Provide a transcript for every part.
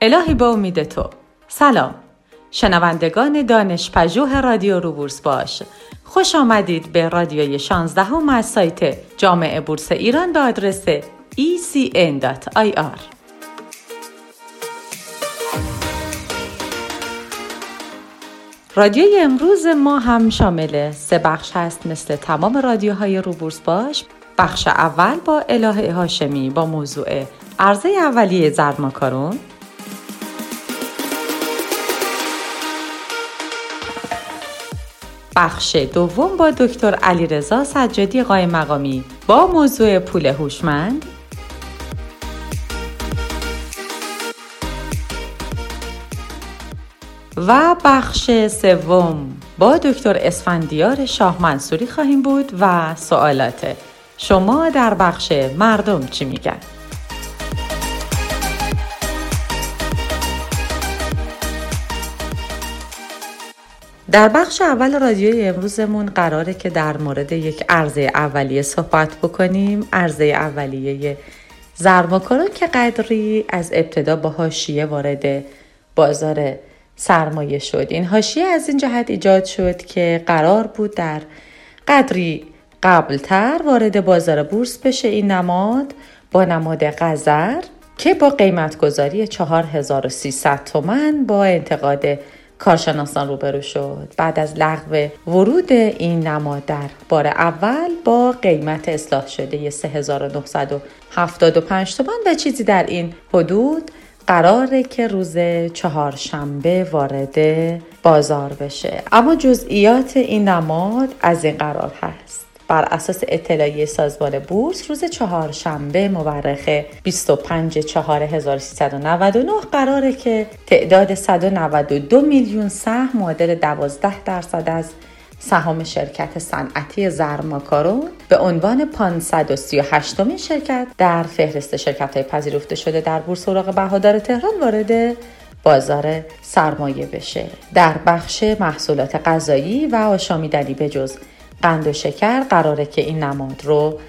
الهی با امید تو. سلام. شنوندگان دانش پژوه رادیو روبورس باش. خوش آمدید به رادیوی 16 هم از سایت جامعه بورس ایران به آدرس ecn.ir رادیوی امروز ما هم شامل سه بخش هست مثل تمام رادیوهای روبورس باش. بخش اول با اله هاشمی با موضوع عرضه اولیه زرماکارون. بخش دوم با دکتر علیرضا سجادی قایم مقامی با موضوع پول هوشمند و بخش سوم با دکتر اسفندیار شاه منصوری خواهیم بود و سوالات شما در بخش مردم چی میگن؟ در بخش اول رادیوی امروزمون قراره که در مورد یک عرضه اولیه صحبت بکنیم. عرضه اولیه زرماکاران که قدری از ابتدا با هاشیه وارد بازار سرمایه شد. این هاشیه از این جهت ایجاد شد که قرار بود در قدری قبلتر وارد بازار بورس بشه این نماد با نماد قذر که با قیمت گذاری 4300 تومن با انتقاد کارشناسان روبرو شد. بعد از لغو ورود این نماد در بار اول با قیمت اصلاح شده 3975 تومن و چیزی در این حدود قراره که روز چهارشنبه وارد بازار بشه. اما جزئیات این نماد از این قرار هست. بر اساس اطلاعیه سازمان بورس روز چهارشنبه مورخ 25 4399 قراره که تعداد 192 میلیون سهم معادل 12 درصد از سهام شرکت صنعتی زرماکارون به عنوان 538 مین شرکت در فهرست شرکت های پذیرفته شده در بورس اوراق بهادار تهران وارد بازار سرمایه بشه. در بخش محصولات غذایی و آشامیدنی به جز قند و شکر قراره که این نماد رو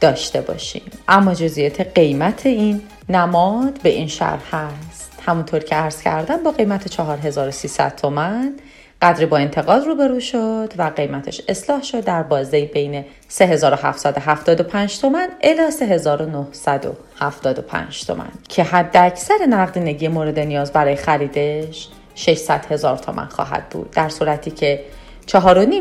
داشته باشیم. اما جزئیات قیمت این نماد به این شرح هست. همونطور که عرض کردم با قیمت 4300 تومن قدری با انتقاد روبرو شد و قیمتش اصلاح شد در بازه بین 3775 تومن الی 3975 تومن که حد اکثر نقدینگی مورد نیاز برای خریدش 600 هزار تومن خواهد بود. در صورتی که 4.5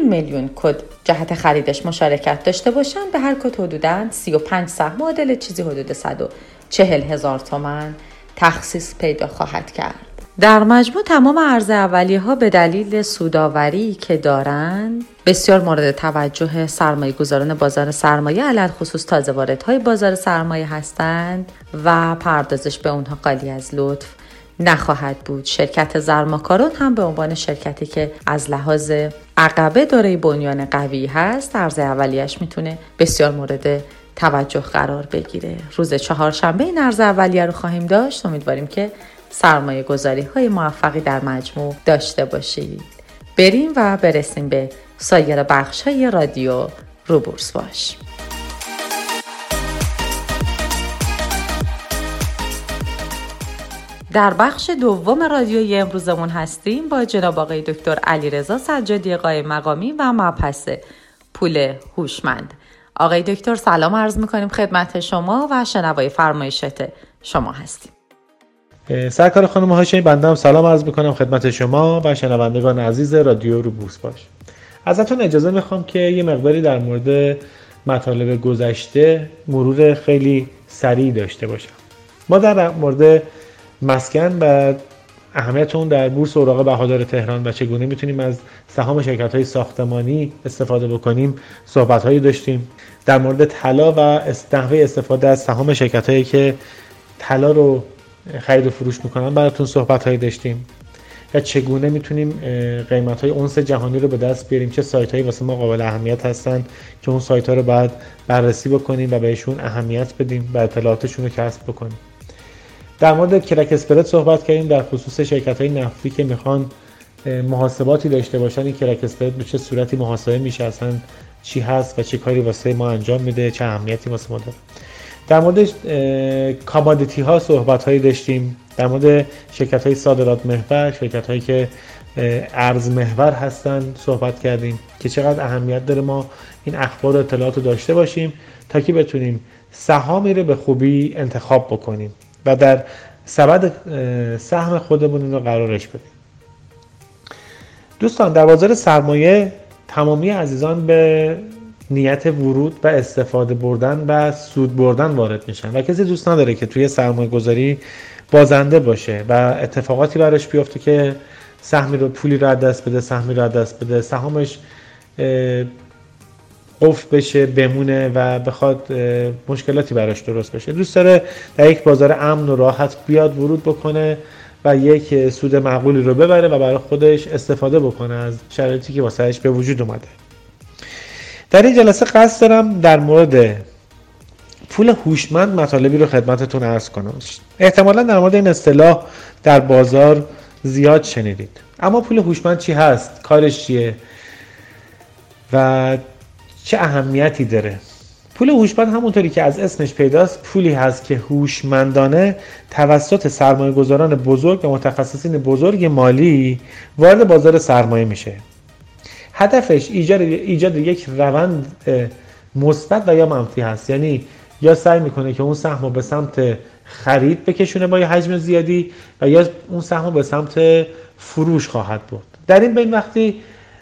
میلیون کد جهت خریدش مشارکت داشته باشند به هر کد حدوداً 35 سهم معادل چیزی حدود 140 هزار تومن تخصیص پیدا خواهد کرد. در مجموع تمام عرض اولیه ها به دلیل سوداوری که دارند بسیار مورد توجه سرمایه گذاران بازار سرمایه علل خصوص تازه های بازار سرمایه هستند و پردازش به اونها قالی از لطف نخواهد بود. شرکت زرماکارون هم به عنوان شرکتی که از لحاظ عقبه داره بنیان قوی هست عرض اولیش می‌تونه بسیار مورد توجه قرار بگیره. روز چهارشنبه این عرض اولیه رو خواهیم داشت. امیدواریم که سرمایه گذاری های موفقی در مجموع داشته باشید. بریم و برسیم به سایر بخش های رادیو روبورس باش. در بخش دوم رادیوی امروزمون هستیم با جناب آقای دکتر علیرضا سجادی قایم مقامی و مبحث پول هوشمند. آقای دکتر سلام عرض می‌کنیم خدمت شما و شنوای فرمایشات شما هستیم. سرکار خانم هاشمی بنده هم سلام عرض می‌کنم خدمت شما و شنوندگان عزیز رادیو رو بوس باش. ازتون اجازه می‌خوام که یه مقداری در مورد مطالب گذشته مرور خیلی سریع داشته باشم. ما در مورد مسکن و اهمیت اون در بورس اوراق بهادار تهران و چگونه می‌تونیم از سهام شرکت های ساختمانی استفاده بکنیم؟ صحبت هایی داشتیم. در مورد طلا و نحوه استفاده از سهام شرکت هایی که طلا رو خرید و فروش می‌کنن براتون صحبت هایی داشتیم. و چگونه می‌تونیم قیمت های اونس جهانی رو به دست بیاریم؟ چه سایت هایی واسه ما قابل اهمیت هستن که اون سایت ها رو باید بررسی بکنیم و بهشون اهمیت بدیم و اطلاعاتشون رو کسب بکنیم؟ در مورد کرک اسپرد صحبت کردیم در خصوص شرکت های نفتی که می‌خوان محاسباتی داشته باشن این کرک اسپرد به چه صورتی محاسبه میشه اصلا چی هست و چه کاری واسه ما انجام میده چه اهمیتی واسه ما داره. در مورد کامادیتی ها صحبت هایی داشتیم. در مورد شرکت های صادرات محور شرکت هایی که ارز محور هستن صحبت کردیم که چقدر اهمیت داره ما این اخبار و اطلاعات رو داشته باشیم تا که بتونیم سهامی رو به خوبی انتخاب بکنیم. و در سبد سهم خودمون رو قرارش بدیم. دوستان در بازار سرمایه تمامی عزیزان به نیت ورود و استفاده بردن و سود بردن وارد میشن و کسی دوست نداره که توی سرمایه گذاری بازنده باشه و اتفاقاتی براش بیفته که سهمی رو پولی رو دست بده سهمی رو دست بده سهامش قفل بشه بمونه و بخواد مشکلاتی براش درست بشه. دوست داره در یک بازار امن و راحت بیاد ورود بکنه و یک سود معقولی رو ببره و برای خودش استفاده بکنه از شرایطی که واسهش به وجود اومده. در این جلسه قصد دارم در مورد پول هوشمند مطالبی رو خدمتتون ارز کنم. احتمالا در مورد این اصطلاح در بازار زیاد شنیدید. اما پول هوشمند چی هست؟ کارش چیه؟ و چه اهمیتی داره؟ پول هوشمند همونطوری که از اسمش پیداست پولی هست که هوشمندانه توسط سرمایه گذاران بزرگ و متخصصین بزرگ مالی وارد بازار سرمایه میشه. هدفش ایجاد, ایجاد یک روند مثبت و یا منفی هست. یعنی یا سعی می‌کنه که اون سهم رو به سمت خرید بکشونه با یه حجم زیادی و یا اون سهم رو به سمت فروش خواهد برد. در این بین وقتی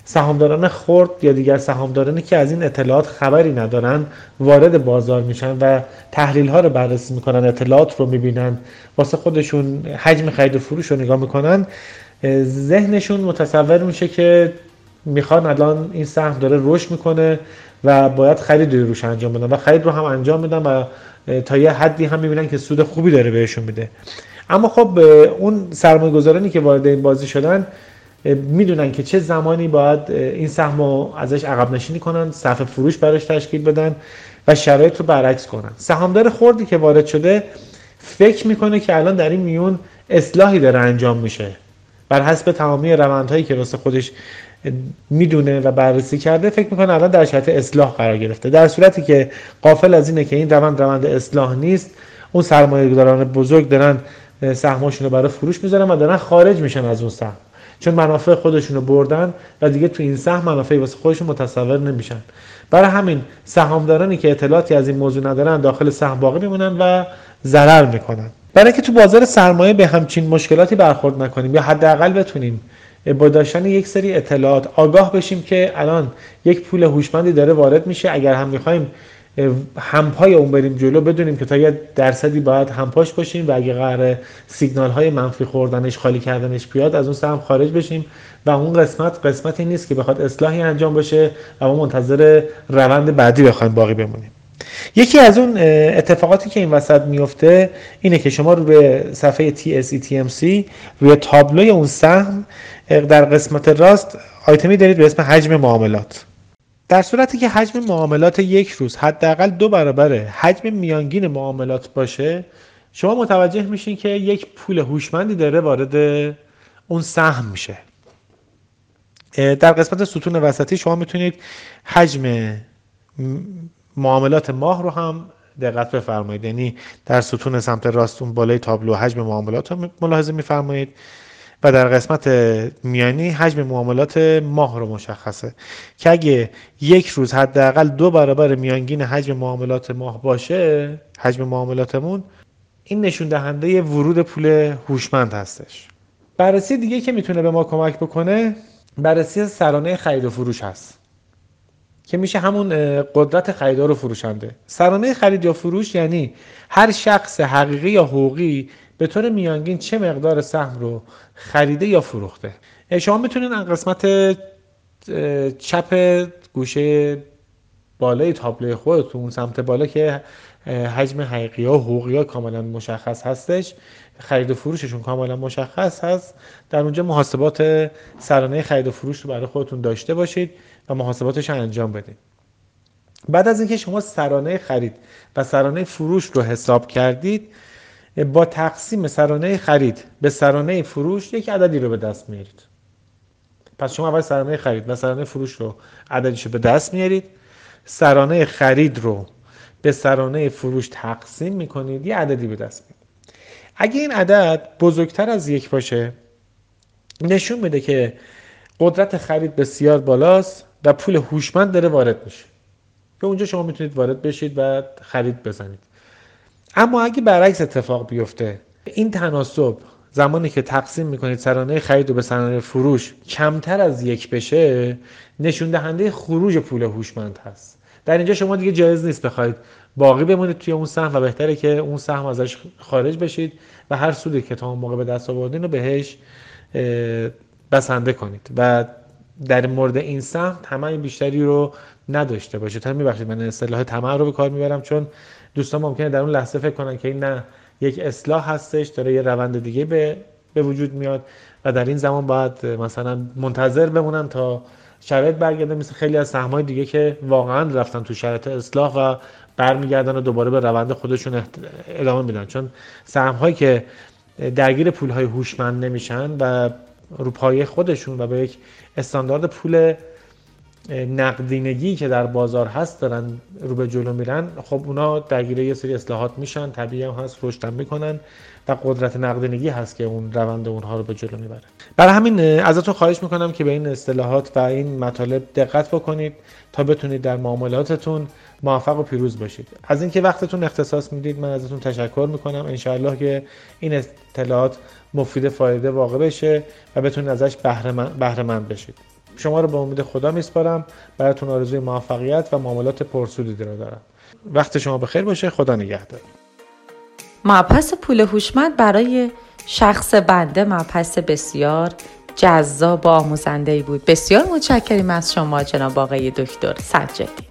سهامداران خرد یا دیگر سهامدارانی که از این اطلاعات خبری ندارن وارد بازار میشن و تحلیل ها رو بررسی می‌کنن اطلاعات رو می‌بینن. واسه خودشون حجم خرید و فروش رو نگاه می‌کنن. ذهنشون متصور میشه که می‌خوان الان این سهم داره رشد می‌کنه و باید خرید روش انجام بدن و خرید رو هم انجام بدن و تا یه حدی هم می‌بینن که سود خوبی داره بهشون میده. اما خب اون سرمایه گذارانی که وارد این بازی شدن می‌دونن که چه زمانی باید این سهم رو ازش عقب نشینی کنن صف فروش براش تشکیل بدن و شرایط رو برعکس کنن. سهامدار خوردی که وارد شده فکر می‌کنه که الان در این میون اصلاحی داره انجام میشه. بر حسب تمامی روندهایی که راست خودش می‌دونه و بررسی کرده فکر می‌کنه الان در شرط اصلاح قرار گرفته. در صورتی که قافل از اینه که این روند روند اصلاح نیست اون سرمایه گذاران بزرگ دارن سهمشون رو برای فروش می‌ذارن و دارن خارج میشن از اون سهم. چون منافع خودشون رو بردن و دیگه تو این سهم منافعی واسه خودشون متصور نمیشن. برای همین سهامدارانی که اطلاعاتی از این موضوع ندارن داخل سهم باقی میمونن و ضرر می‌کنن. برای اینکه تو بازار سرمایه به همچین مشکلاتی برخورد نکنیم یا حداقل بتونیم با داشتن یک سری اطلاعات آگاه بشیم که الان یک پول هوشمندی داره وارد میشه اگر هم می‌خوایم همپای اون بریم جلو بدونیم که تا یه درصدی باید همپاش باشیم و اگه قرار سیگنال های منفی خوردنش خالی کردنش بیاد از اون سهم خارج بشیم و اون قسمت قسمتی نیست که بخواد اصلاحی انجام بشه و ما منتظر روند بعدی بخوایم باقی بمونیم. یکی از اون اتفاقاتی که این وسط میفته اینه که شما رو به صفحه TSE TMC روی تابلوی اون سهم در قسمت راست آیتمی دارید به اسم حجم معاملات. در صورتی که حجم معاملات یک روز حداقل دو برابر حجم میانگین معاملات باشه شما متوجه میشین که یک پول هوشمندی داره وارد اون سهم میشه. در قسمت ستون وسطی شما می‌تونید حجم معاملات ماه رو هم دقت بفرمایید. یعنی در ستون سمت راست اون بالای تابلو حجم معاملات رو ملاحظه میفرمایید. و در قسمت میانی حجم معاملات ماه رو مشخصه که اگه یک روز حداقل دو برابر میانگین حجم معاملات ماه باشه حجم معاملاتمون این نشون دهنده ورود پول هوشمند هستش. بررسی دیگه که می‌تونه به ما کمک بکنه بررسی سرانه خرید و فروش هست که میشه همون قدرت خریدار و فروشنده. سرانه خرید یا فروش یعنی هر شخص حقیقی یا حقوقی به طور میانگین چه مقدار سهم رو خریده یا فروخته؟ شما می‌تونید از قسمت چپ گوشه بالای تابلوی خودتون سمت بالا که حجم حقیقی ها حقوقی ها کاملا مشخص هستش خرید و فروششون کاملا مشخص هست در اونجا محاسبات سرانه خرید و فروش رو برای خودتون داشته باشید و محاسباتش انجام بدید بعد از اینکه شما سرانه خرید و سرانه فروش رو حساب کردید با تقسیم سرانه خرید به سرانه فروش یک عددی رو به دست میارید. پس شما اول سرانه خرید و سرانه فروش رو عددیش رو به دست میارید. سرانه خرید رو به سرانه فروش تقسیم می‌کنید یه عددی به دست میاد اگه این عدد بزرگتر از یک باشه نشون میده که قدرت خرید بسیار بالاست و پول هوشمند داره وارد میشه. به اونجا شما می‌تونید وارد بشید و خرید بزنید. اما اگه برعکس اتفاق بیفته این تناسب زمانی که تقسیم می‌کنید سرانه خرید رو به سرانه فروش کمتر از یک بشه نشون دهنده خروج پول هوشمند هست. در اینجا شما دیگه جایز نیست بخواید باقی بمونید توی اون سهم و بهتره که اون سهم ازش خارج بشید و هر سودی که تا اون موقع به دست آوردین رو بهش بسنده کنید. و در مورد این سهم طمع بیشتری رو نداشته باشه تا میبخشید من اصطلاح طمع رو به کار می‌برم چون دوستان ممکنه در اون لحظه فکر کنن که این نه یک اصلاح هستش داره یه روند دیگه به, به وجود میاد و در این زمان باید مثلا منتظر بمونن تا شرایط برگرده مثل خیلی از سهمای دیگه که واقعا رفتن تو شرایط اصلاح و برمیگردن و دوباره به روند خودشون ادامه میدن. چون سهم هایی که درگیر پول های هوشمند نمیشن و رو پایه خودشون و به یک استاندارد پول نقدینگی که در بازار هست دارن رو به جلو میرن خب اونا درگیر یه سری اصلاحات میشن طبیعی هم هست رشد می‌کنن و قدرت نقدینگی هست که اون روند اونها رو به جلو می‌بره. برای همین ازتون خواهش می‌کنم که به این اصطلاحات و این مطالب دقت بکنید تا بتونید در معاملاتتون موفق و پیروز باشید. از اینکه وقتتون اختصاص می‌دید من ازتون تشکر می‌کنم. انشاءالله که این اطلاعات مفید فایده واقع بشه و بتونید ازش بهره مند بشید. شما رو به امید خدا میسپارم. براتون آرزوی موفقیت و معاملات پرسودی رو دارم. وقت شما بخیر باشه. خدا نگهدار. مبحث پول هوشمند برای شخص بنده مبحث بسیار جذاب و آموزنده ای بود. بسیار متشکریم از شما جناب آقای دکتر سجدی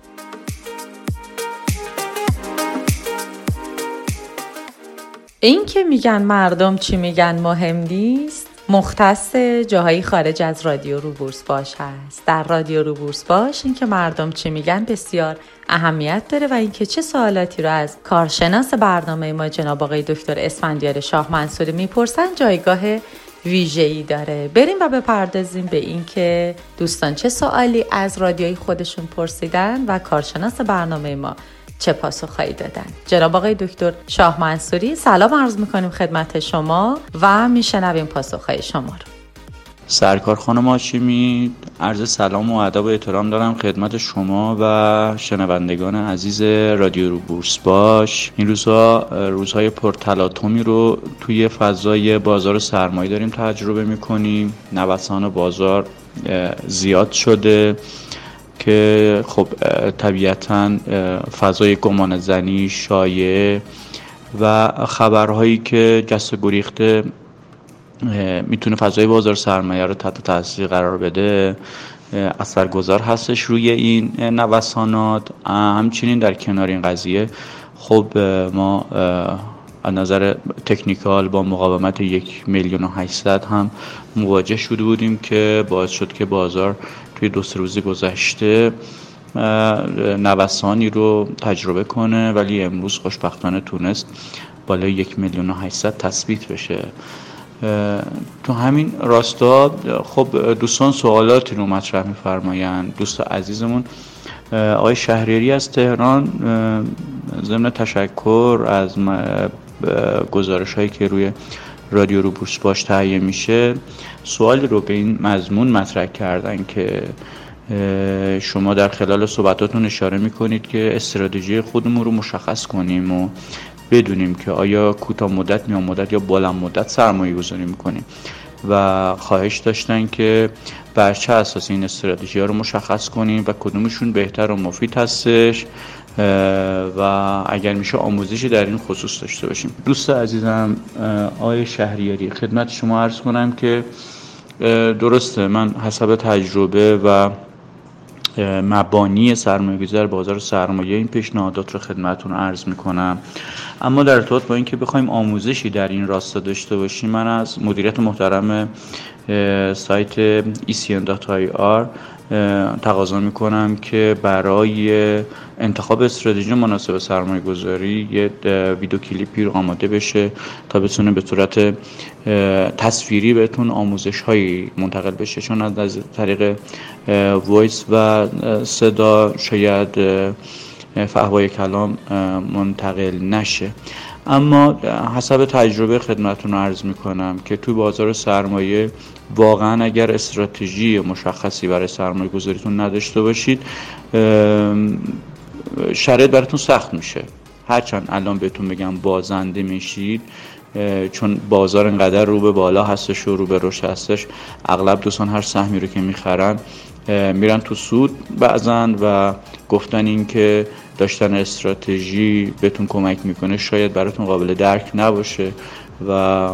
این که میگن مردم چی میگن مهم نیست. مختص جاهایی خارج از رادیو رو بورس باش هست. در رادیو رو بورس باش اینکه مردم چی میگن بسیار اهمیت داره و اینکه چه سوالاتی رو از کارشناس برنامه ما جناب آقای دکتر اسفندیار شاه منصوری می‌پرسن جایگاه ویژه‌ای داره. بریم و بپردازیم به اینکه دوستان چه سوالی از رادیوی خودشون پرسیدن و کارشناس برنامه ما چه پاسخهایی دادن. جناب آقای دکتر شاه منصوری سلام عرض می‌کنیم خدمت شما و میشنویم پاسخهای شما رو. سرکار خانم آشیمی عرض سلام و ادب و احترام دارم خدمت شما و شنوندگان عزیز رادیو رو بورس باش. این روزها روزهای پرتلاطمی رو توی فضای بازار سرمایه داریم تجربه می‌کنیم. نوسان بازار زیاد شده. که خب طبیعتا فضای گمان زنی شایع و خبرهایی که جست گریخته می‌تونه فضای بازار سرمایه رو تحت تاثیر قرار بده. اثرگذار هستش روی این نوسانات. همچنین در کنار این قضیه خب ما از نظر تکنیکال با مقاومت یک میلیون و هم مواجه شده بودیم که باعث شد که بازار توی دو سه روز گذشته نوسانی رو تجربه کنه ولی امروز خوشبختانه تونست بالای یک میلیون و تثبیت بشه. تو همین راستا خب دوستان سوالاتی رو مطرح میفرمایند. دوست عزیزمون آقای شهریاری از تهران ضمن تشکر از گزارش هایی که روی رادیو رو بورس باش تهیه میشه سوالی رو به این مضمون مطرح کردن که شما در خلال صحبتاتون اشاره می‌کنید که استراتژی خودمون رو مشخص کنیم و بدونیم که آیا کوتاه مدت میان مدت یا بلند مدت سرمایه گذاری می‌کنیم. و خواهش داشتن که بر چه اساس این استراتژی ها رو مشخص کنیم و کدومشون بهتر و مفید هستش. و اگر میشه آموزشی در این خصوص داشته باشیم. دوست عزیزم آقای شهریاری خدمت شما عرض کنم که درسته من حسب تجربه و مبانی سرمایه بازار سرمایه این پیشنهادات رو خدمتون عرض می‌کنم. اما در ارتباط با اینکه بخوایم آموزشی در این راستا داشته باشیم من از مدیریت محترم سایت ecn.ir تقاضا می‌کنم که برای انتخاب استراتژی مناسب سرمایه گذاری یه ویدیو کلیپی رو آماده بشه تا بتونه به صورت تصویری بهتون آموزش هایی منتقل بشه. چون از طریق voice و صدا شاید فحوای کلام منتقل نشه. اما حسب تجربه خدمتون رو عرض می‌کنم که تو بازار سرمایه واقعا اگر استراتژی مشخصی برای سرمایه گذاریتون نداشته باشید شرایط براتون سخت میشه. هرچند الان بهتون بگم بازنده میشید چون بازار انقدر رو به بالا هستش و رو به رشد هستش. اغلب دوستان هر سهمی رو که می‌خرن میرن تو سود بعضن و گفتن این که داشتن استراتژی بهتون کمک می‌کنه شاید براتون قابل درک نباشه. و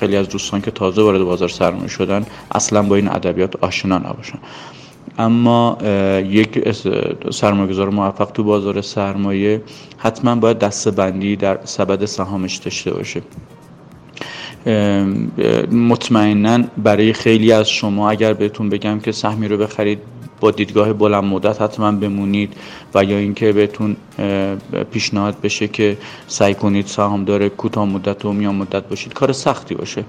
خیلی از دوستان که تازه وارد بازار سرمایه شدن اصلا با این ادبیات آشنا نباشن. اما یک سرمایه‌گذار موفق تو بازار سرمایه حتما باید دستبندی در سبد سهامش داشته باشه. مطمئنا برای خیلی از شما اگر بهتون بگم که سهمی رو بخرید با دیدگاه بلند مدت حتما بمونید و یا اینکه بهتون پیشنهاد بشه که سعی کنید سهامدار کوتاه مدت و میان مدت باشید کار سختی باشه.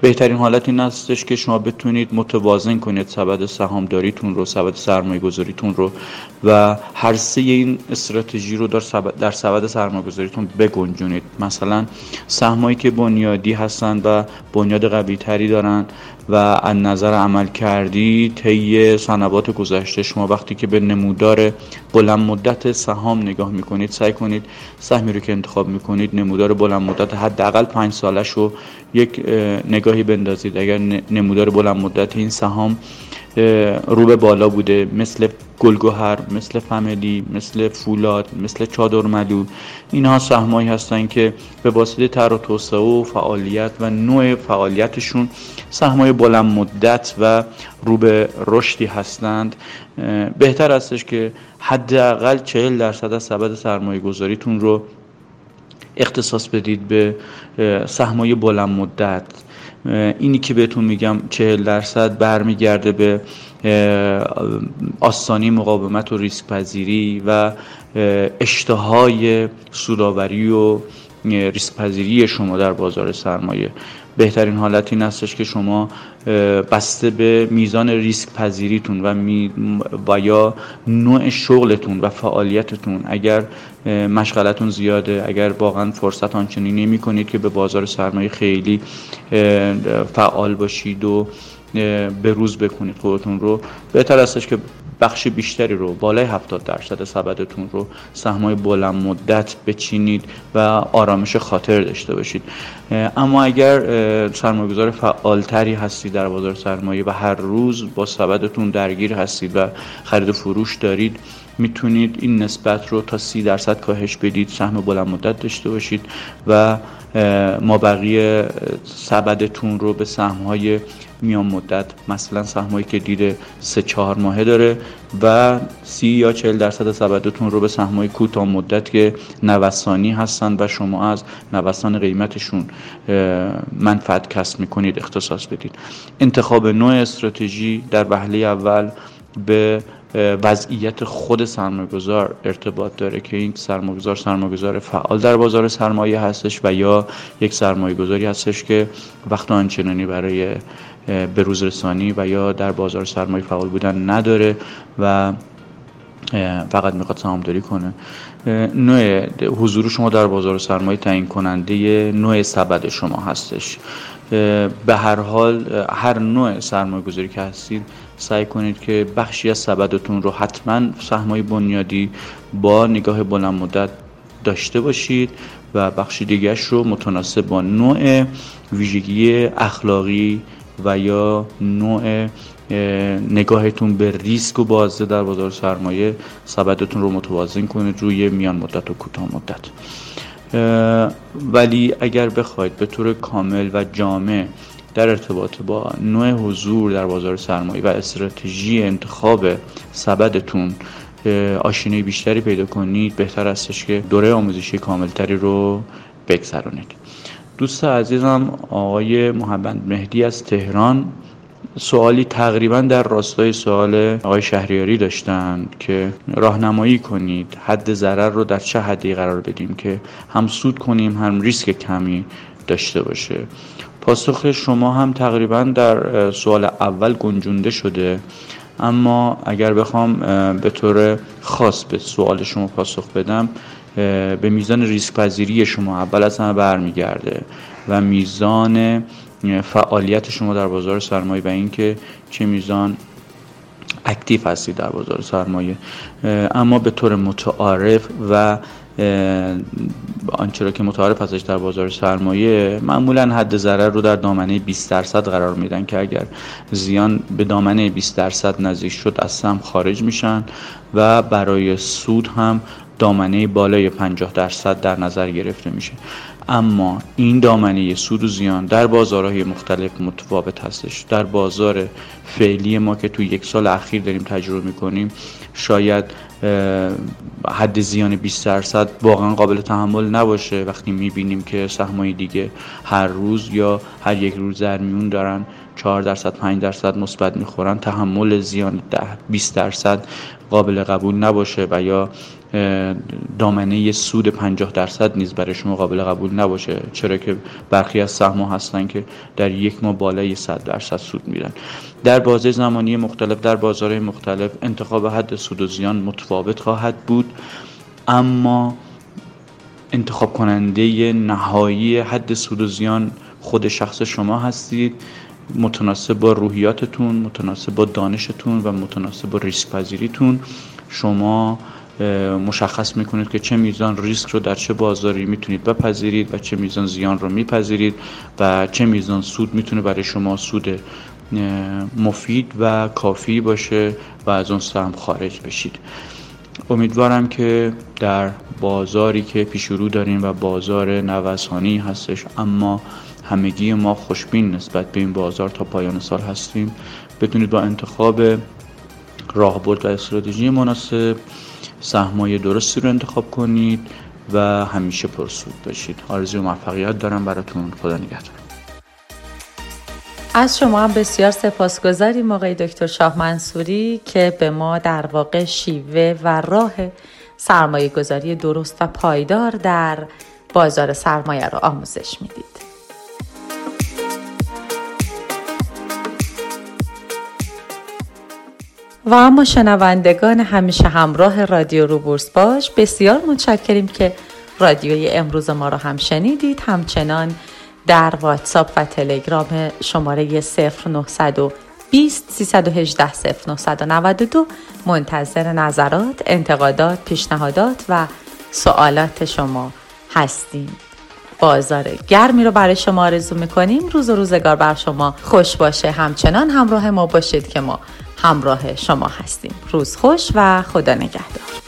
بهترین حالت این هستش که شما بتونید متوازن کنید سبد سهامداریتون رو سبد سرمایه گذاریتون رو و هر سه این استراتژی رو در سبد, در سبد سرمایه گذاریتون بگنجونید. مثلا سهمایی که بنیادی هستند و بنیاد قوی تری دارن و از نظر عمل کردی طی سنوات گذشته شما وقتی که به نمودار بلند مدت سهام نگاه می‌کنید سعی کنید سهمی رو که انتخاب می‌کنید نمودار بلند مدت حداقل پنج سالش رو یک نگاهی بندازید. اگر نمودار بلند مدت این سهام رو به بالا بوده مثل گلگوهر مثل فملی مثل فولاد مثل چادر ملو اینها سهمایی هستند که به واسطه تر و توسعه و فعالیت و نوع فعالیتشون سهمای بلند مدت و رو به رشدی هستند. بهتر استش که حداقل 40 درصد از سبد سرمایه گذاریتون رو اختصاص بدید به سهمای بلند مدت. اینی که بهتون میگم چهل درصد برمیگرده به آستانی مقاومت و ریسک پذیری و اشتهای سوداوری و ریسک پذیری شما در بازار سرمایه. بهترین حالت این هستش که شما بسته به میزان ریسک پذیریتون و, و یا نوع شغلتون و فعالیتتون. اگر مشغلتون زیاده اگر واقعا فرصت آنچنانی نمی کنید که به بازار سرمایه خیلی فعال باشید و به روز بکنید خودتون رو. بهتر استش که بخش بیشتری رو بالای 70 درصد سبدتون رو سهمای بلند مدت بچینید و آرامش خاطر داشته باشید. اما اگر سرمایه‌گذار فعالتری هستید در بازار سرمایه و هر روز با سبدتون درگیر هستید و خرید و فروش دارید می‌تونید این نسبت رو تا سی درصد کاهش بدید سهم بلند مدت داشته باشید و ما بقیه سبدتون رو به سهمهای میان مدت مثلا سهمایی که دیده سه چهار ماهه داره و سی یا چهل درصد سبدتون رو به سهمای کوتاه مدت که نوسانی هستن و شما از نوسان قیمتشون منفعت کسب می‌کنید اختصاص بدید. انتخاب نوع استراتژی در وهله اول به وضعیت خود سرمایه‌گذار ارتباط داره که این سرمایه‌گذار سرمایه‌گذار فعال در بازار سرمایه هستش و یا یک سرمایه‌گذاری هستش که وقت آنچنانی برای به روز رسانی و یا در بازار سرمایه فعال بودن نداره و فقط می‌خواد سهامداری کنه. نوع حضور شما در بازار سرمایه تعیین کننده نوع سبد شما هستش. به هر حال هر نوع سرمایه گذاری که هستید سعی کنید که بخشی از سبدتون رو حتما سهمای بنیادی با نگاه بلند مدت داشته باشید و بخش دیگرش رو متناسب با نوع ویژگی اخلاقی و یا نوع نگاهتون به ریسک و بازده در بازار سرمایه سبدتون رو متوازن کنید روی میان مدت و کوتاه مدت. ولی اگر بخواید به طور کامل و جامع در ارتباط با نوع حضور در بازار سرمایه و استراتژی انتخاب سبدتون آشینه بیشتری پیدا کنید بهتر استش که دوره آموزشی کاملتری رو بگذرانید دوست عزیزم آقای محمد مهدی از تهران. سوالی تقریبا در راستای سوال آقای شهریاری داشتند که راهنمایی کنید حد ضرر رو در چه حدی قرار بدیم که هم سود کنیم هم ریسک کمی داشته باشه. پاسخ شما هم تقریبا در سوال اول گنجونده شده. اما اگر بخوام به طور خاص به سوال شما پاسخ بدم به میزان ریسک پذیری شما اول از همه برمیگرده و میزان فعالیت شما در بازار سرمایه و اینکه چه میزان اکتیو هستید در بازار سرمایه. اما به طور متعارف و آنچه را که متعارف هستش در بازار سرمایه معمولا حد ضرر رو در دامنه 20 درصد قرار میدن که اگر زیان به دامنه 20 درصد نزدیک شد از سهم خارج میشن و برای سود هم دامنه بالای 50 درصد در نظر گرفته میشه. اما این دامنه سود و زیان در بازارهای مختلف متفاوت هستش. در بازار فعلی ما که تو یک سال اخیر داریم تجربه می‌کنیم شاید حد زیان 20 درصد واقعا قابل تحمل نباشه. وقتی می‌بینیم که سهمای دیگه هر روز یا هر یک روز در میون دارن 4 درصد 5 درصد مثبت می‌خورن تحمل زیان 20 درصد قابل قبول نباشه و یا دامنه سود 50 درصد نیز برای شما قابل قبول نباشه. چرا که برخی از سهم هستن که در یک ماه بالای 100 درصد سود میرن. در بازه زمانی مختلف در بازارهای مختلف انتخاب حد سود و زیان متفاوت خواهد بود. اما انتخاب کننده نهایی حد سود و زیان خود شخص شما هستید. متناسب با روحیاتتون متناسب با دانشتون و متناسب با ریسک پذیریتون شما مشخص می‌کنید که چه میزان ریسک رو در چه بازاری می‌تونید بپذیرید و چه میزان زیان رو میپذیرید و چه میزان سود می‌تونه برای شما سود مفید و کافی باشه و از اون سهم خارج بشید. امیدوارم که در بازاری که پیش رو داریم و بازار نوسانی هستش اما همگی ما خوشبین نسبت به این بازار تا پایان سال هستیم. بدونید با انتخاب راهبرد و استراتژی مناسب سهمای درستی رو انتخاب کنید و همیشه پرسود باشید. آرزوی موفقیت دارم. براتون خدا نگهدار. از شما هم بسیار سپاسگزاریم آقای دکتر شاه منصوری که به ما در واقع شیوه و راه سرمایه گذاری درست و پایدار در بازار سرمایه را آموزش می‌دید. و اما شنوندگان همیشه همراه رادیو روبورس باش بسیار متشکریم که رادیوی امروز ما را هم شنیدید. همچنان در واتساپ و تلگرام شماره 0920 318 0992 منتظر نظرات، انتقادات، پیشنهادات و سوالات شما هستیم. بازار گرمی رو برای شما آرزو می‌کنیم. روز و روزگار بر شما خوش باشه. همچنان همراه ما باشید که ما همراه شما هستیم. روز خوش و خدا نگهدار.